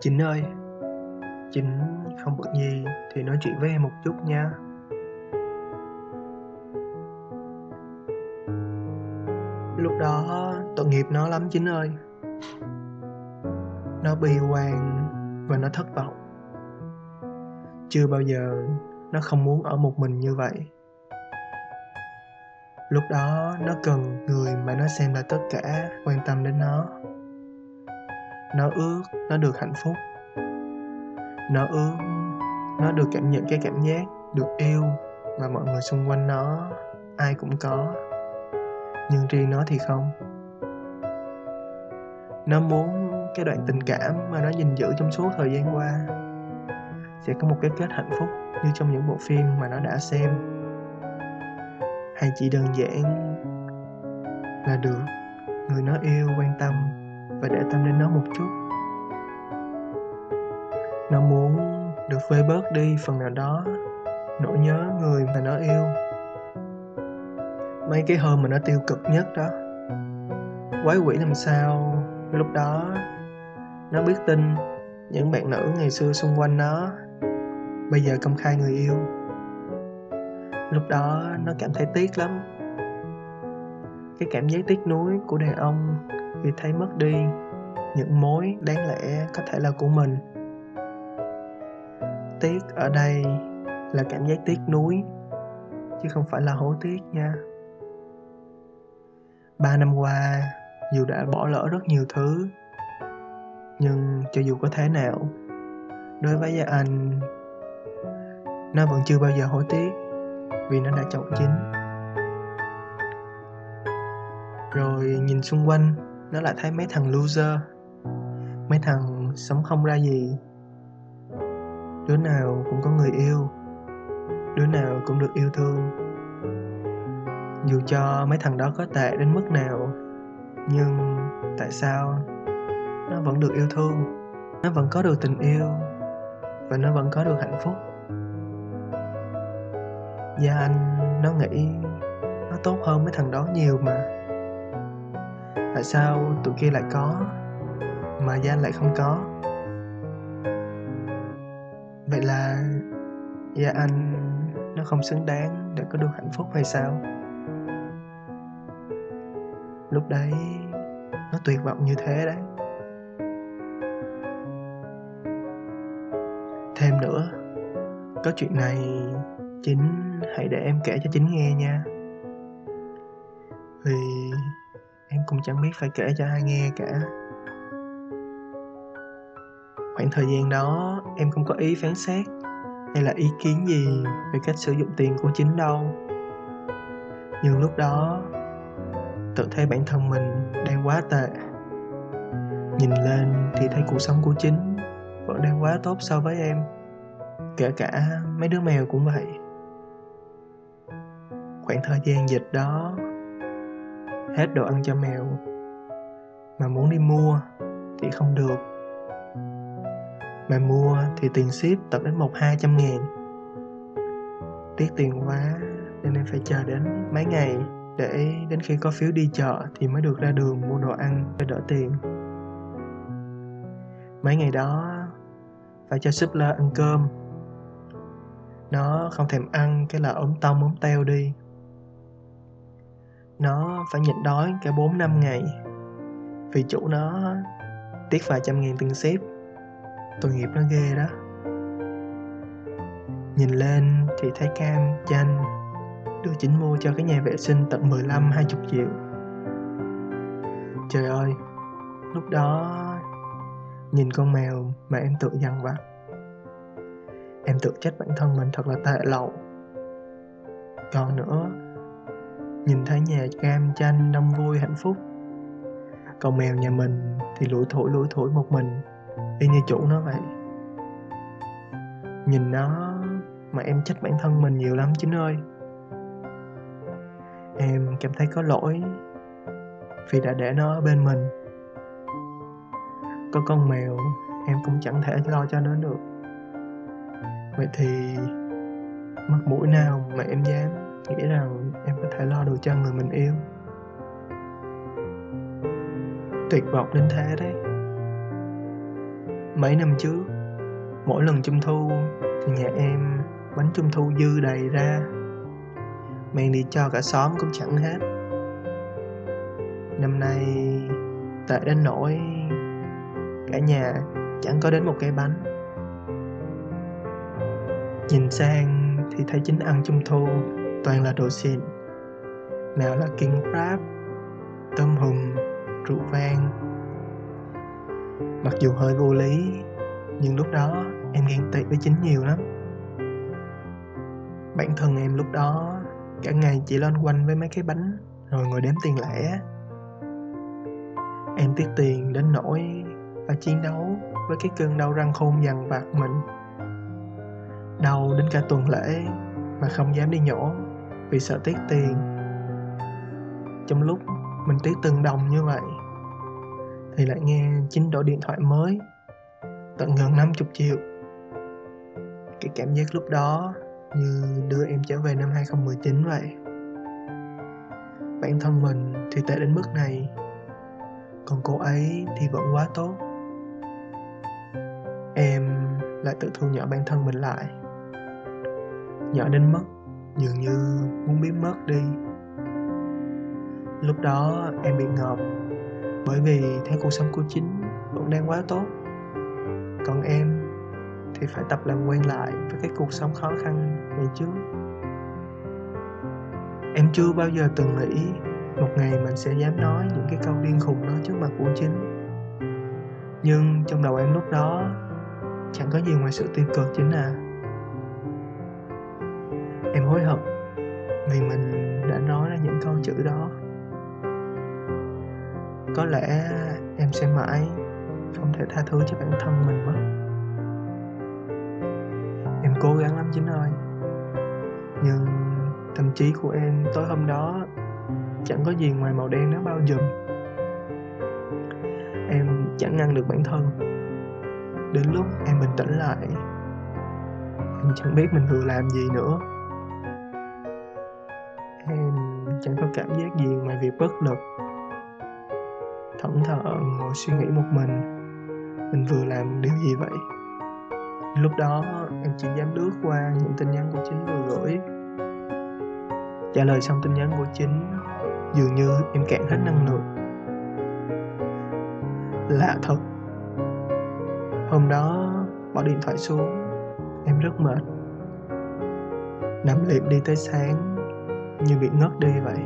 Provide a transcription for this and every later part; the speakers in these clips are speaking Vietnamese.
Chính ơi, Chính không bận gì thì nói chuyện với em một chút nha. Lúc đó tội nghiệp nó lắm Chính ơi. Nó bi quan và nó thất vọng. Chưa bao giờ nó không muốn ở một mình như vậy. Lúc đó nó cần người mà nó xem là tất cả quan tâm đến nó. Nó ước nó được hạnh phúc. Nó ước nó được cảm nhận cái cảm giác được yêu mà mọi người xung quanh nó ai cũng có. Nhưng riêng nó thì không. Nó muốn cái đoạn tình cảm mà nó gìn giữ trong suốt thời gian qua sẽ có một cái kết hạnh phúc như trong những bộ phim mà nó đã xem. Hay chỉ đơn giản là được người nó yêu quan tâm và để tâm đến nó một chút. Nó muốn được vơi bớt đi phần nào đó, nỗi nhớ người mà nó yêu. Mấy cái hôm mà nó tiêu cực nhất đó, quái quỷ làm sao, lúc đó nó biết tin những bạn nữ ngày xưa xung quanh nó bây giờ công khai người yêu. Lúc đó nó cảm thấy tiếc lắm. Cái cảm giác tiếc nuối của đàn ông vì thấy mất đi những mối đáng lẽ có thể là của mình. Tiếc ở đây là cảm giác tiếc nuối, chứ không phải là hối tiếc nha. Ba năm qua, dù đã bỏ lỡ rất nhiều thứ, nhưng cho dù có thế nào, đối với gia anh, nó vẫn chưa bao giờ hối tiếc vì nó đã chọn chính. Rồi nhìn xung quanh nó lại thấy mấy thằng loser. Mấy thằng sống không ra gì. Đứa nào cũng có người yêu. Đứa nào cũng được yêu thương. Dù cho mấy thằng đó có tệ đến mức nào, nhưng tại sao nó vẫn được yêu thương? Nó vẫn có được tình yêu và nó vẫn có được hạnh phúc. Gia anh nó nghĩ nó tốt hơn mấy thằng đó nhiều mà tại sao tụi kia lại có, mà gia lại không có? Vậy là gia anh nó không xứng đáng để có được hạnh phúc hay sao? Lúc đấy nó tuyệt vọng như thế đấy. Thêm nữa, có chuyện này chính hãy để em kể cho chính nghe nha. Vì cũng chẳng biết phải kể cho ai nghe cả. Khoảng thời gian đó, em không có ý phán xét hay là ý kiến gì về cách sử dụng tiền của chính đâu. Nhưng lúc đó, tự thấy bản thân mình đang quá tệ. Nhìn lên thì thấy cuộc sống của chính vẫn đang quá tốt so với em, kể cả mấy đứa mèo cũng vậy. Khoảng thời gian dịch đó hết đồ ăn cho mèo. Mà muốn đi mua thì không được. Mà mua thì tiền ship tận đến một hai trăm ngàn. Tiếc tiền quá, nên em phải chờ đến mấy ngày để đến khi có phiếu đi chợ thì mới được ra đường mua đồ ăn để đỡ tiền. Mấy ngày đó, phải cho shipper ăn cơm. Nó không thèm ăn cái là ốm tông, ốm teo đi nó phải nhịn đói cả 4 năm ngày. Vì chủ nó tiếc vài trăm ngàn tiền ship tội nghiệp nó ghê đó. Nhìn lên thì thấy cam chanh đưa chính mua cho cái nhà vệ sinh tận 15 20 triệu. Trời ơi, lúc đó nhìn con mèo mà em tự dằn vặt em tự trách bản thân mình thật là tệ lậu. Còn nữa nhìn thấy nhà cam chanh đông vui hạnh phúc. Còn mèo nhà mình thì lủi thủi lủi thủi một mình, y như chủ nó vậy. Nhìn nó mà em trách bản thân mình nhiều lắm chính ơi. Em cảm thấy có lỗi vì đã để nó ở bên mình. Có con mèo, em cũng chẳng thể lo cho nó được. Vậy thì mặt mũi nào mà em dám? Nghĩ rằng em có thể lo được cho người mình yêu. Tuyệt vọng đến thế đấy. Mấy năm trước, mỗi lần trung thu thì nhà em bánh trung thu dư đầy ra. Mang đi cho cả xóm cũng chẳng hết. Năm nay, tệ đến nỗi cả nhà chẳng có đến một cái bánh. Nhìn sang thì thấy chính ăn trung thu toàn là đồ xịn. Nào là kinh crab tôm hùm, rượu vang. Mặc dù hơi vô lý, nhưng lúc đó em ghen tị với chính nhiều lắm. Bản thân em lúc đó, cả ngày chỉ loanh quanh với mấy cái bánh, rồi ngồi đếm tiền lẻ. Em tiếc tiền đến nỗi phải chiến đấu với cái cơn đau răng khôn dằn vặt mình. Đau đến cả tuần lễ mà không dám đi nhổ vì sợ tiếc tiền. Trong lúc mình tiếc từng đồng như vậy, thì lại nghe chính đổi điện thoại mới, tận gần 50 triệu. Cái cảm giác lúc đó như đưa em trở về năm 2019 vậy. Bản thân mình thì tệ đến mức này, còn cô ấy thì vẫn quá tốt. Em lại tự thu nhỏ bản thân mình lại, nhỏ đến mức dường như muốn biến mất đi. Lúc đó em bị ngợp, bởi vì thấy cuộc sống của chính, vẫn đang quá tốt. Còn em thì phải tập làm quen lại với cái cuộc sống khó khăn ngày trước. Em chưa bao giờ từng nghĩ một ngày mình sẽ dám nói những cái câu điên khùng đó trước mặt của chính. Nhưng trong đầu em lúc đó, chẳng có gì ngoài sự tiêu cực chính à em hối hận vì mình đã nói ra những câu chữ đó. Có lẽ em sẽ mãi không thể tha thứ cho bản thân mình mất. Em cố gắng lắm chính ơi. Nhưng tâm trí của em tối hôm đó chẳng có gì ngoài màu đen nó bao trùm. Em chẳng ngăn được bản thân. Đến lúc em bình tĩnh lại, em chẳng biết mình vừa làm gì nữa chẳng có cảm giác gì ngoài việc bất lực. Thẫn thờ ngồi suy nghĩ một mình mình vừa làm điều gì vậy? Lúc đó, em chỉ dám lướt qua những tin nhắn của chính vừa gửi. Trả lời xong tin nhắn của chính, dường như em cạn hết năng lượng. Lạ thật. Hôm đó, bỏ điện thoại xuống, em rất mệt. Nằm liệm đi tới sáng như bị ngất đi vậy.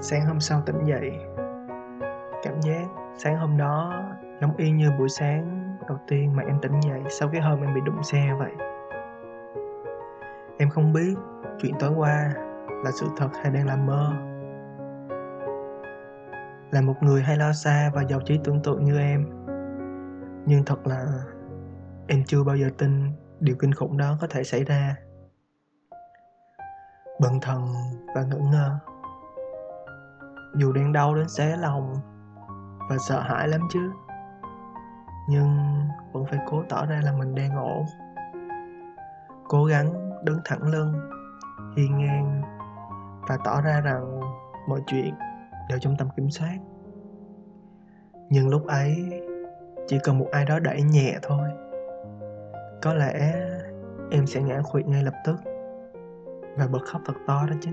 Sáng hôm sau tỉnh dậy, cảm giác sáng hôm đó giống y như buổi sáng đầu tiên mà em tỉnh dậy sau cái hôm em bị đụng xe vậy. Em không biết chuyện tối qua là sự thật hay đang là mơ. Là một người hay lo xa và giàu trí tưởng tượng như em, nhưng thật là em chưa bao giờ tin điều kinh khủng đó có thể xảy ra. Bần thần và ngỡ ngơ. Dù đang đau đến xé lòng và sợ hãi lắm chứ, nhưng vẫn phải cố tỏ ra là mình đang ổn. Cố gắng đứng thẳng lưng hiên ngang và tỏ ra rằng mọi chuyện đều trong tầm kiểm soát. Nhưng lúc ấy, chỉ cần một ai đó đẩy nhẹ thôi có lẽ em sẽ ngã khuỵu ngay lập tức và bật khóc thật to đó chứ.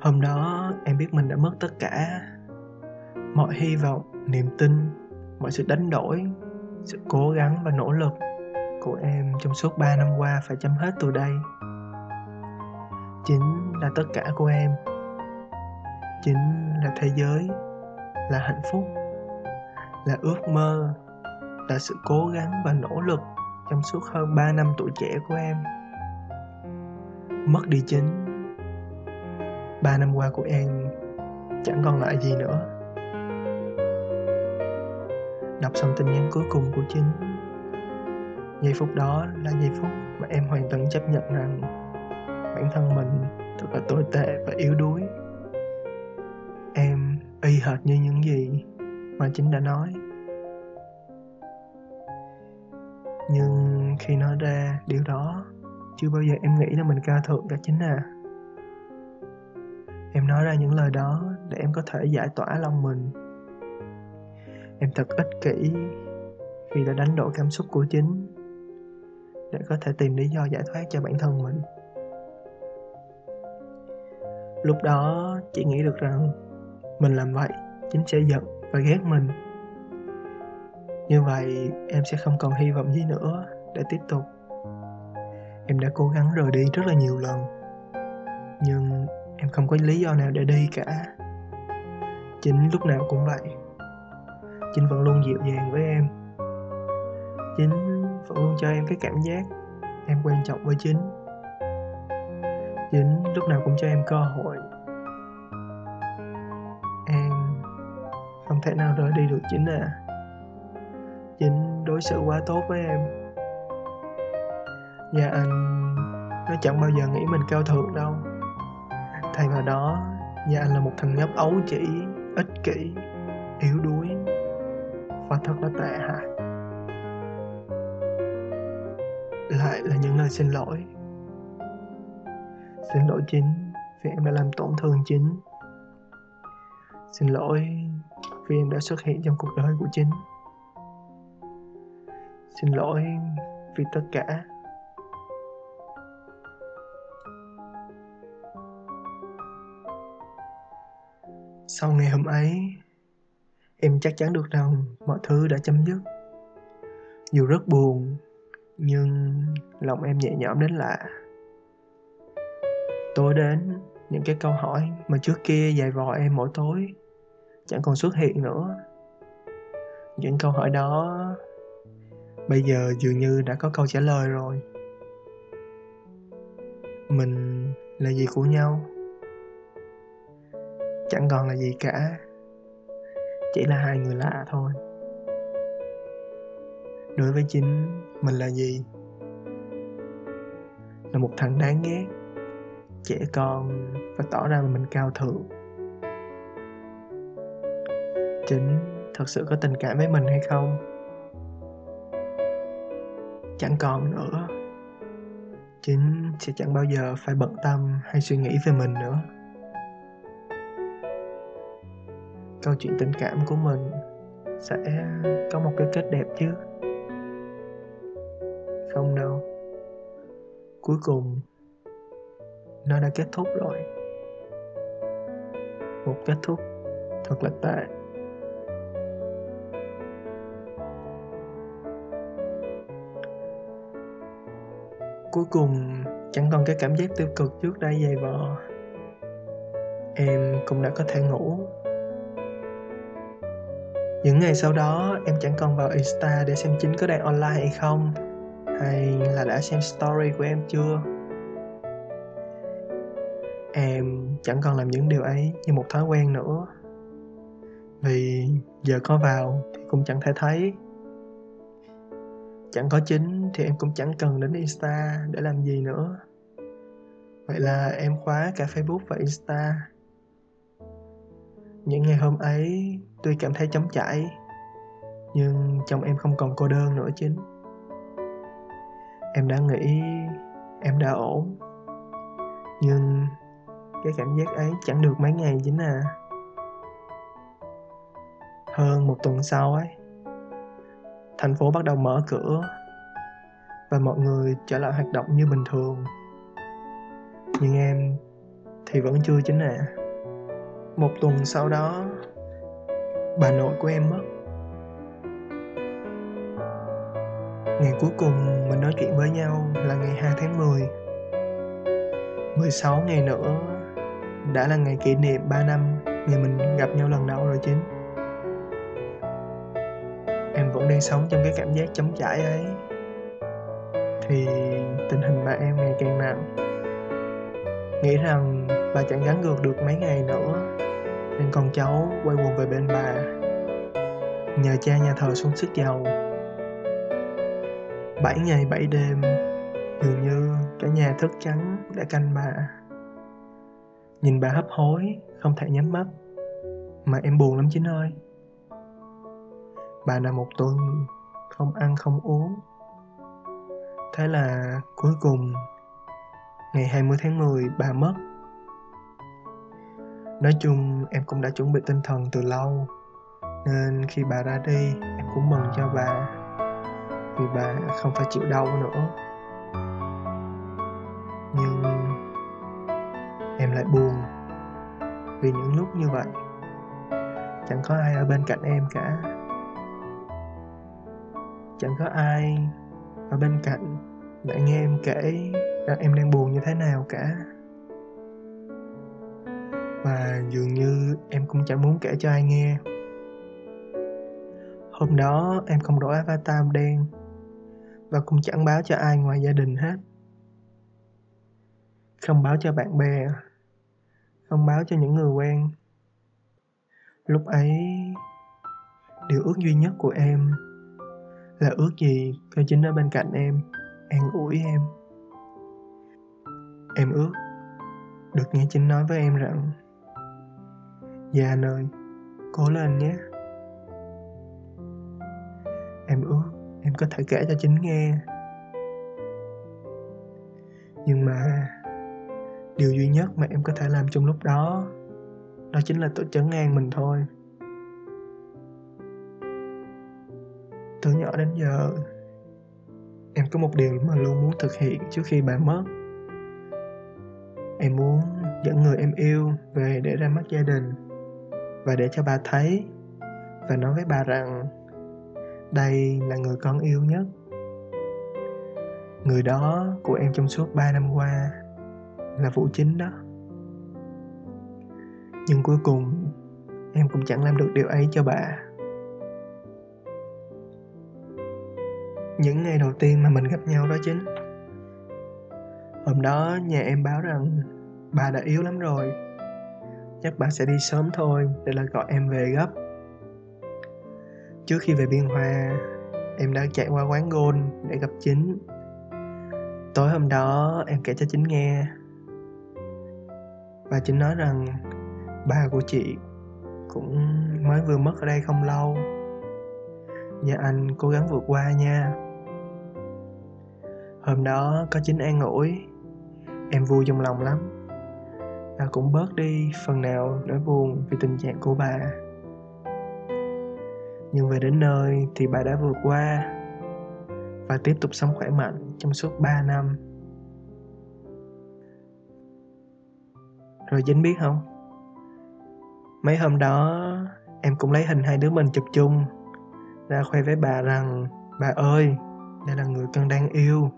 Hôm đó em biết mình đã mất tất cả mọi hy vọng, niềm tin, mọi sự đánh đổi, sự cố gắng và nỗ lực của em trong suốt 3 năm qua phải chấm hết từ đây. Chính là tất cả của em. Chính là thế giới, là hạnh phúc, là ước mơ là sự cố gắng và nỗ lực trong suốt hơn 3 năm tuổi trẻ của em. Mất đi chính. Ba năm qua của em chẳng còn lại gì nữa. Đọc xong tin nhắn cuối cùng của chính. Giây phút đó là giây phút mà em hoàn toàn chấp nhận rằng bản thân mình thật là tồi tệ và yếu đuối. Em y hệt như những gì mà chính đã nói. Nhưng khi nói ra điều đó, chưa bao giờ em nghĩ là mình cao thượng cả chính à. Em nói ra những lời đó để em có thể giải tỏa lòng mình. Em thật ích kỷ khi đã đánh đổi cảm xúc của chính, để có thể tìm lý do giải thoát cho bản thân mình. Lúc đó, chị nghĩ được rằng mình làm vậy chính sẽ giận và ghét mình như vậy, em sẽ không còn hy vọng gì nữa để tiếp tục. Em đã cố gắng rời đi rất là nhiều lần, nhưng em không có lý do nào để đi cả. Chính lúc nào cũng vậy. Chính vẫn luôn dịu dàng với em. Chính vẫn luôn cho em cái cảm giác em quan trọng với chính. Chính lúc nào cũng cho em cơ hội. Em không thể nào rời đi được chính à chính đối xử quá tốt với em. Nhà anh nó chẳng bao giờ nghĩ mình cao thượng đâu. Thay vào đó, Nhà anh là một thằng nhóc ấu chỉ, ích kỷ, yếu đuối. Và thật là tệ hại. Lại là những lời xin lỗi. Xin lỗi chính vì em đã làm tổn thương chính. Xin lỗi vì em đã xuất hiện trong cuộc đời của chính xin lỗi vì tất cả. Sau ngày hôm ấy, em chắc chắn được rằng mọi thứ đã chấm dứt. Dù rất buồn, nhưng lòng em nhẹ nhõm đến lạ. Tối đến, những cái câu hỏi mà trước kia dày vò em mỗi tối chẳng còn xuất hiện nữa. Những câu hỏi đó bây giờ dường như đã có câu trả lời rồi. Mình là gì của nhau? Chẳng còn là gì cả. Chỉ là hai người lạ thôi. Đối với chính mình là gì? Là một thằng đáng ghét. Trẻ con và tỏ ra là mình cao thượng. Chính thật sự có tình cảm với mình hay không? Chẳng còn nữa. Chính sẽ chẳng bao giờ phải bận tâm hay suy nghĩ về mình nữa. Câu chuyện tình cảm của mình sẽ có một cái kết đẹp chứ? Không đâu. Cuối cùng, nó đã kết thúc rồi. Một kết thúc thật là tệ. Cuối cùng, chẳng còn cái cảm giác tiêu cực trước đây dày vò. Em cũng đã có thể ngủ. Những ngày sau đó, em chẳng còn vào insta để xem chính có đang online hay không, hay là đã xem story của em chưa. Em chẳng còn làm những điều ấy như một thói quen nữa. Vì giờ có vào thì cũng chẳng thể thấy. Chẳng có chính thì em cũng chẳng cần đến insta để làm gì nữa. Vậy là em khóa cả facebook và insta. Những ngày hôm ấy, tuy cảm thấy chống chảy nhưng trong em không còn cô đơn nữa chính em đã nghĩ, em đã ổn. Nhưng cái cảm giác ấy chẳng được mấy ngày chính à. Hơn một tuần sau ấy, thành phố bắt đầu mở cửa và mọi người trở lại hoạt động như bình thường. Nhưng em thì vẫn chưa chính à một tuần sau đó, bà nội của em mất. Ngày cuối cùng mình nói chuyện với nhau là ngày 2 tháng 10 16 ngày nữa đã là ngày kỷ niệm 3 năm ngày mình gặp nhau lần đầu rồi chính. Em vẫn đang sống trong cái cảm giác chống chải ấy. Thì tình hình bà em ngày càng nặng. Nghĩ rằng bà chẳng gắn gượng được mấy ngày nữa, Nên con cháu quay quần về bên bà, Nhờ cha nhà thờ xuống sức giàu. Bảy ngày bảy đêm, Dường như cả nhà thức trắng đã canh bà. Nhìn bà hấp hối, Không thể nhắm mắt, Mà em buồn lắm chính ơi. Bà nằm một tuần, Không ăn không uống. Thế là cuối cùng, Ngày 20 tháng 10 bà mất. Nói chung, em cũng đã chuẩn bị tinh thần từ lâu, nên khi bà ra đi, em cũng mừng cho bà, vì bà không phải chịu đau nữa. Nhưng em lại buồn vì những lúc như vậy. Chẳng có ai ở bên cạnh em cả. Chẳng có ai ở bên cạnh để nghe em kể rằng em đang buồn như thế nào cả. Và dường như em cũng chẳng muốn kể cho ai nghe. Hôm đó em không đổi avatar đen và cũng chẳng báo cho ai ngoài gia đình hết. Không báo cho bạn bè, không báo cho những người quen. Lúc ấy, điều ước duy nhất của em là ước gì có chính ở bên cạnh em an ủi em em ước được nghe chính nói với em rằng Dạ anh ơi, cố lên nhé. Em ước em có thể kể cho chính nghe. Nhưng mà điều duy nhất mà em có thể làm trong lúc đó đó chính là tự chấn an mình thôi. Từ nhỏ đến giờ, em có một điều mà luôn muốn thực hiện trước khi bà mất. Em muốn dẫn người em yêu về để ra mắt gia đình và để cho bà thấy và nói với bà rằng đây là người con yêu nhất. Người đó của em trong suốt 3 năm qua là Vũ Chính đó. Nhưng cuối cùng, em cũng chẳng làm được điều ấy cho bà. Những ngày đầu tiên mà mình gặp nhau đó chính. Hôm đó nhà em báo rằng bà đã yếu lắm rồi. Chắc bà sẽ đi sớm thôi để là gọi em về gấp. Trước khi về biên hòa, em đã chạy qua quán gôn để gặp chính. Tối hôm đó, em kể cho chính nghe. Và chính nói rằng bà của chị cũng mới vừa mất ở đây không lâu. Và anh cố gắng vượt qua nha hôm đó có chính an ủi em vui trong lòng lắm và cũng bớt đi phần nào nỗi buồn vì tình trạng của bà nhưng về đến nơi thì bà đã vượt qua và tiếp tục sống khỏe mạnh trong suốt 3 năm. Rồi Dính biết không? Mấy hôm đó em cũng lấy hình hai đứa mình chụp chung ra khoe với bà rằng bà ơi, đây là người con đang yêu.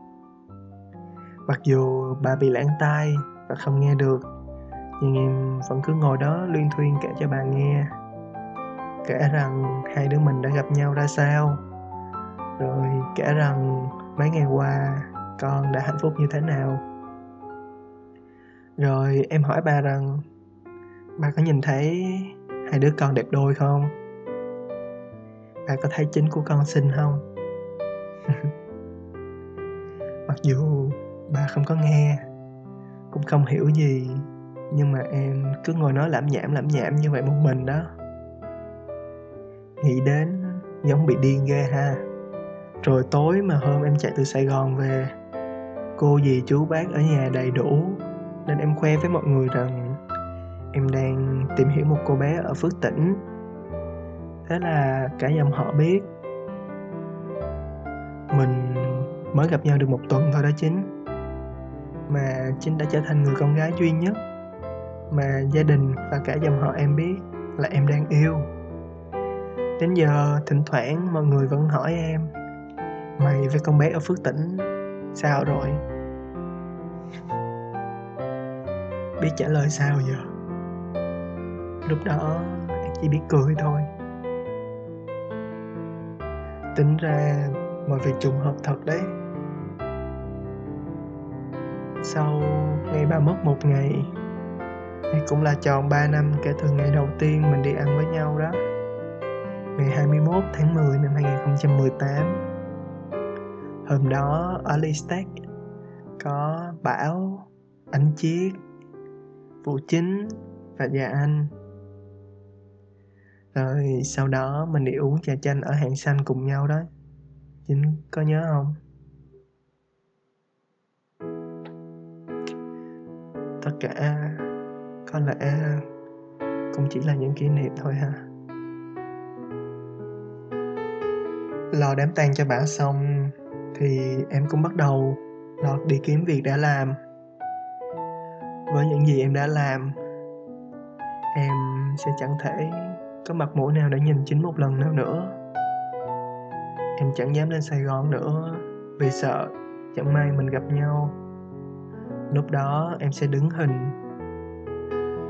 Mặc dù bà bị lãng tai và không nghe được, nhưng em vẫn cứ ngồi đó luyên thuyên kể cho bà nghe. Kể rằng hai đứa mình đã gặp nhau ra sao, rồi kể rằng mấy ngày qua con đã hạnh phúc như thế nào. Rồi em hỏi bà rằng, bà có nhìn thấy hai đứa con đẹp đôi không? Bà có thấy chính của con xinh không? Mặc dù ba không có nghe, cũng không hiểu gì. Nhưng mà em cứ ngồi nói lảm nhảm lảm nhảm như vậy một mình đó. Nghĩ đến giống bị điên ghê ha. Rồi tối mà hôm em chạy từ sài gòn về, cô dì chú bác ở nhà đầy đủ, nên em khoe với mọi người rằng em đang tìm hiểu một cô bé ở phước tỉnh thế là cả dòng họ biết. Mình mới gặp nhau được một tuần thôi đó chính mà chính đã trở thành người con gái duy nhất mà gia đình và cả dòng họ em biết là em đang yêu. Đến giờ, thỉnh thoảng mọi người vẫn hỏi em, mày với con bé ở phước tỉnh, sao rồi? Biết trả lời sao giờ? Lúc đó, em chỉ biết cười thôi. Tính ra mọi việc trùng hợp thật đấy sau ngày ba mất một ngày. Thì cũng là tròn 3 năm kể từ ngày đầu tiên mình đi ăn với nhau đó. Ngày 21 tháng 10 năm 2018 Hôm đó ở Listec có Bảo, Ánh Chiết, Vũ Chính và Gia Anh. Rồi sau đó mình đi uống trà chanh ở hàng xanh cùng nhau đó. Chính có nhớ không? Tất cả. Có lẽ cũng chỉ là những kỷ niệm thôi ha. Lo đám tang cho bà xong thì em cũng bắt đầu lọt đi kiếm việc đã làm. Với những gì em đã làm, em sẽ chẳng thể có mặt mũi nào để nhìn chính một lần nào nữa. Em chẳng dám lên sài gòn nữa vì sợ chẳng may mình gặp nhau lúc đó em sẽ đứng hình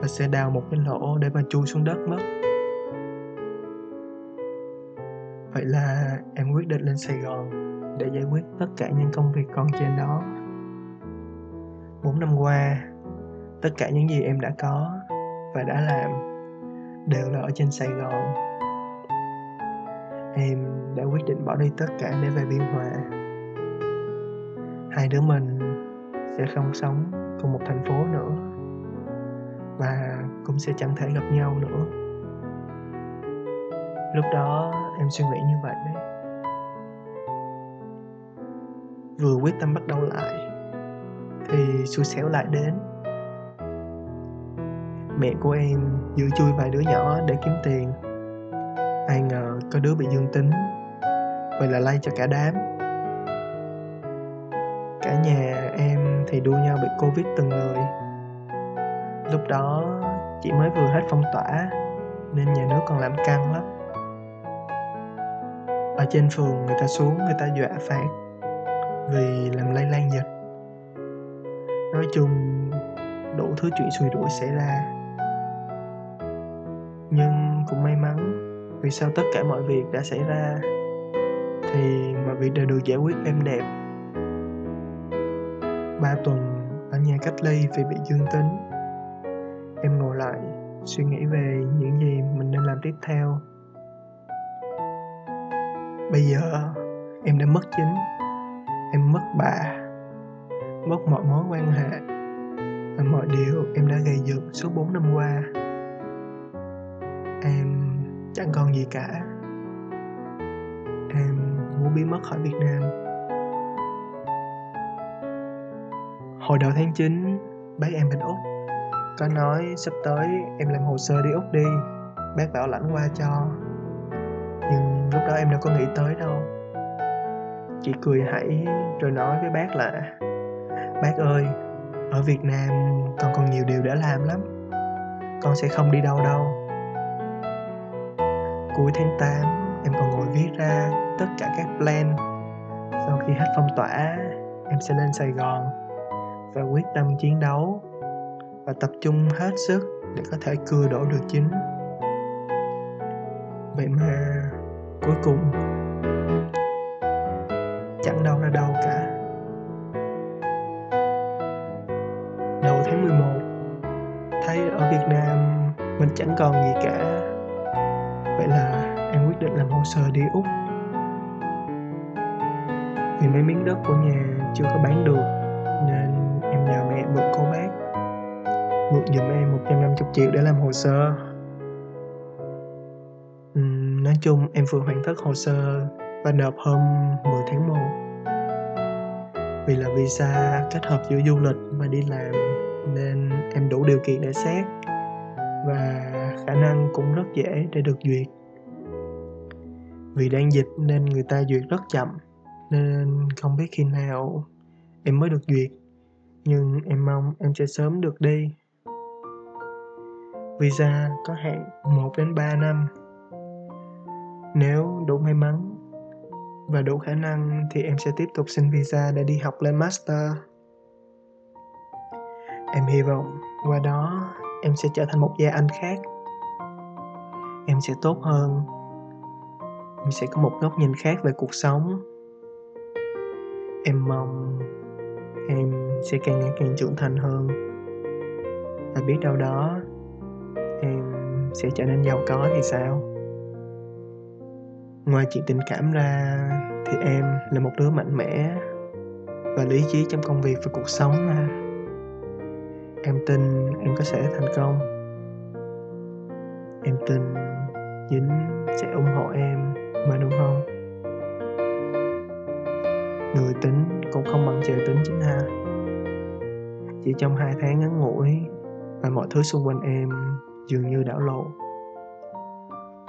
và sẽ đào một cái lỗ để mà chui xuống đất mất. Vậy là em quyết định lên sài gòn để giải quyết tất cả những công việc còn trên đó. Bốn năm qua, tất cả những gì em đã có và đã làm đều là ở trên sài gòn. Em đã quyết định bỏ đi tất cả để về biên hòa. Hai đứa mình sẽ không sống cùng một thành phố nữa và cũng sẽ chẳng thể gặp nhau nữa. Lúc đó em suy nghĩ như vậy đấy. Vừa quyết tâm bắt đầu lại, thì xui xẻo lại đến. Mẹ của em giữ chui vài đứa nhỏ để kiếm tiền. Ai ngờ có đứa bị dương tính, vậy là lây cho cả đám. Đua nhau bị covid từng người. Lúc đó chỉ mới vừa hết phong tỏa, nên nhà nước còn làm căng lắm. Ở trên phường, người ta xuống, người ta dọa phạt vì làm lây lan dịch. Nói chung, đủ thứ chuyện xùi đuổi xảy ra. Nhưng cũng may mắn, vì sau tất cả mọi việc đã xảy ra, thì mọi việc đều được giải quyết êm đẹp ba tuần ở nhà cách ly vì bị dương tính. Em ngồi lại, suy nghĩ về những gì mình nên làm tiếp theo. Bây giờ, em đã mất chính. Em mất bà. Mất mọi mối quan hệ. Và mọi điều em đã gây dựng suốt 4 năm qua. Em chẳng còn gì cả. Em muốn biến mất khỏi Việt Nam. Hồi đầu tháng 9 bác em bên Úc có nói sắp tới em làm hồ sơ đi Úc đi. Bác bảo lãnh qua cho. Nhưng lúc đó em đâu có nghĩ tới đâu. Chị cười hãy rồi nói với bác là, bác ơi, ở việt nam con còn nhiều điều để làm lắm. Con sẽ không đi đâu đâu. Cuối tháng 8 em còn ngồi viết ra tất cả các plan. Sau khi hết phong tỏa, em sẽ lên sài gòn và quyết tâm chiến đấu và tập trung hết sức để có thể cưa đổ được chính. Vậy mà cuối cùng, chẳng đâu ra đâu cả. Đầu tháng 11 thấy ở Việt Nam mình chẳng còn gì cả. Vậy là em quyết định làm hồ sơ đi Úc. Vì mấy miếng đất của nhà chưa có bán được em mượn cô bác. Mượn giùm em 150 triệu để làm hồ sơ. Uhm, nói chung em vừa hoàn tất hồ sơ và nộp hôm 10 tháng 1 vì là visa kết hợp giữa du lịch và đi làm nên em đủ điều kiện để xét và khả năng cũng rất dễ để được duyệt. Vì đang dịch nên người ta duyệt rất chậm nên không biết khi nào em mới được duyệt nhưng em mong em sẽ sớm được đi. Visa có hạn 1 đến 3 năm. Nếu đủ may mắn và đủ khả năng thì em sẽ tiếp tục xin visa để đi học lên master. Em hy vọng qua đó em sẽ trở thành một gia anh khác. Em sẽ tốt hơn. Em sẽ có một góc nhìn khác về cuộc sống. Em mong em sẽ càng ngày càng trưởng thành hơn. Và biết đâu đó, em sẽ trở nên giàu có thì sao? Ngoài chuyện tình cảm ra, thì em là một đứa mạnh mẽ và lý trí trong công việc và cuộc sống mà. Em tin em có sẽ thành công. Em tin dính sẽ ủng hộ em, mà đúng không? Người tính cũng không bằng trời tính chính ha chỉ trong hai tháng ngắn ngủi và mọi thứ xung quanh em dường như đảo lộn.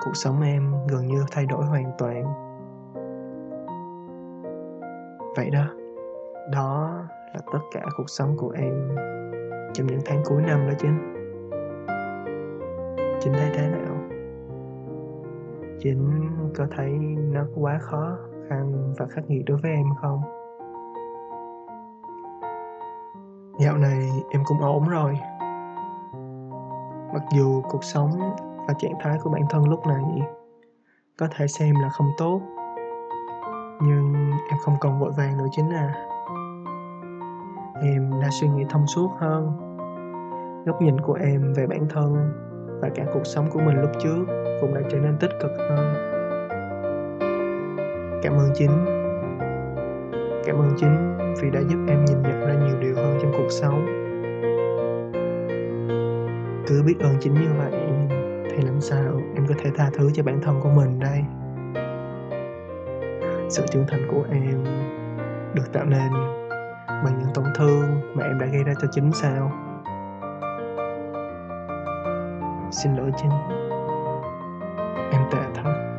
Cuộc sống em gần như thay đổi hoàn toàn. Vậy đó đó là tất cả cuộc sống của em trong những tháng cuối năm đó chính. Chính thấy thế nào? Chính có thấy nó quá khó khăn và khắc nghiệt đối với em không? Dạo này em cũng ổn rồi. Mặc dù cuộc sống và trạng thái của bản thân lúc này có thể xem là không tốt, nhưng em không còn vội vàng nữa chính à em đã suy nghĩ thông suốt hơn. Góc nhìn của em về bản thân và cả cuộc sống của mình lúc trước cũng đã trở nên tích cực hơn. Cảm ơn chính cảm ơn chính vì đã giúp em nhìn nhận ra nhiều điều hơn trong cuộc sống. Cứ biết ơn chính như vậy thì làm sao em có thể tha thứ cho bản thân của mình đây? Sự trưởng thành của em được tạo nên bằng những tổn thương mà em đã gây ra cho chính sao? Xin lỗi chính. Em tệ thật.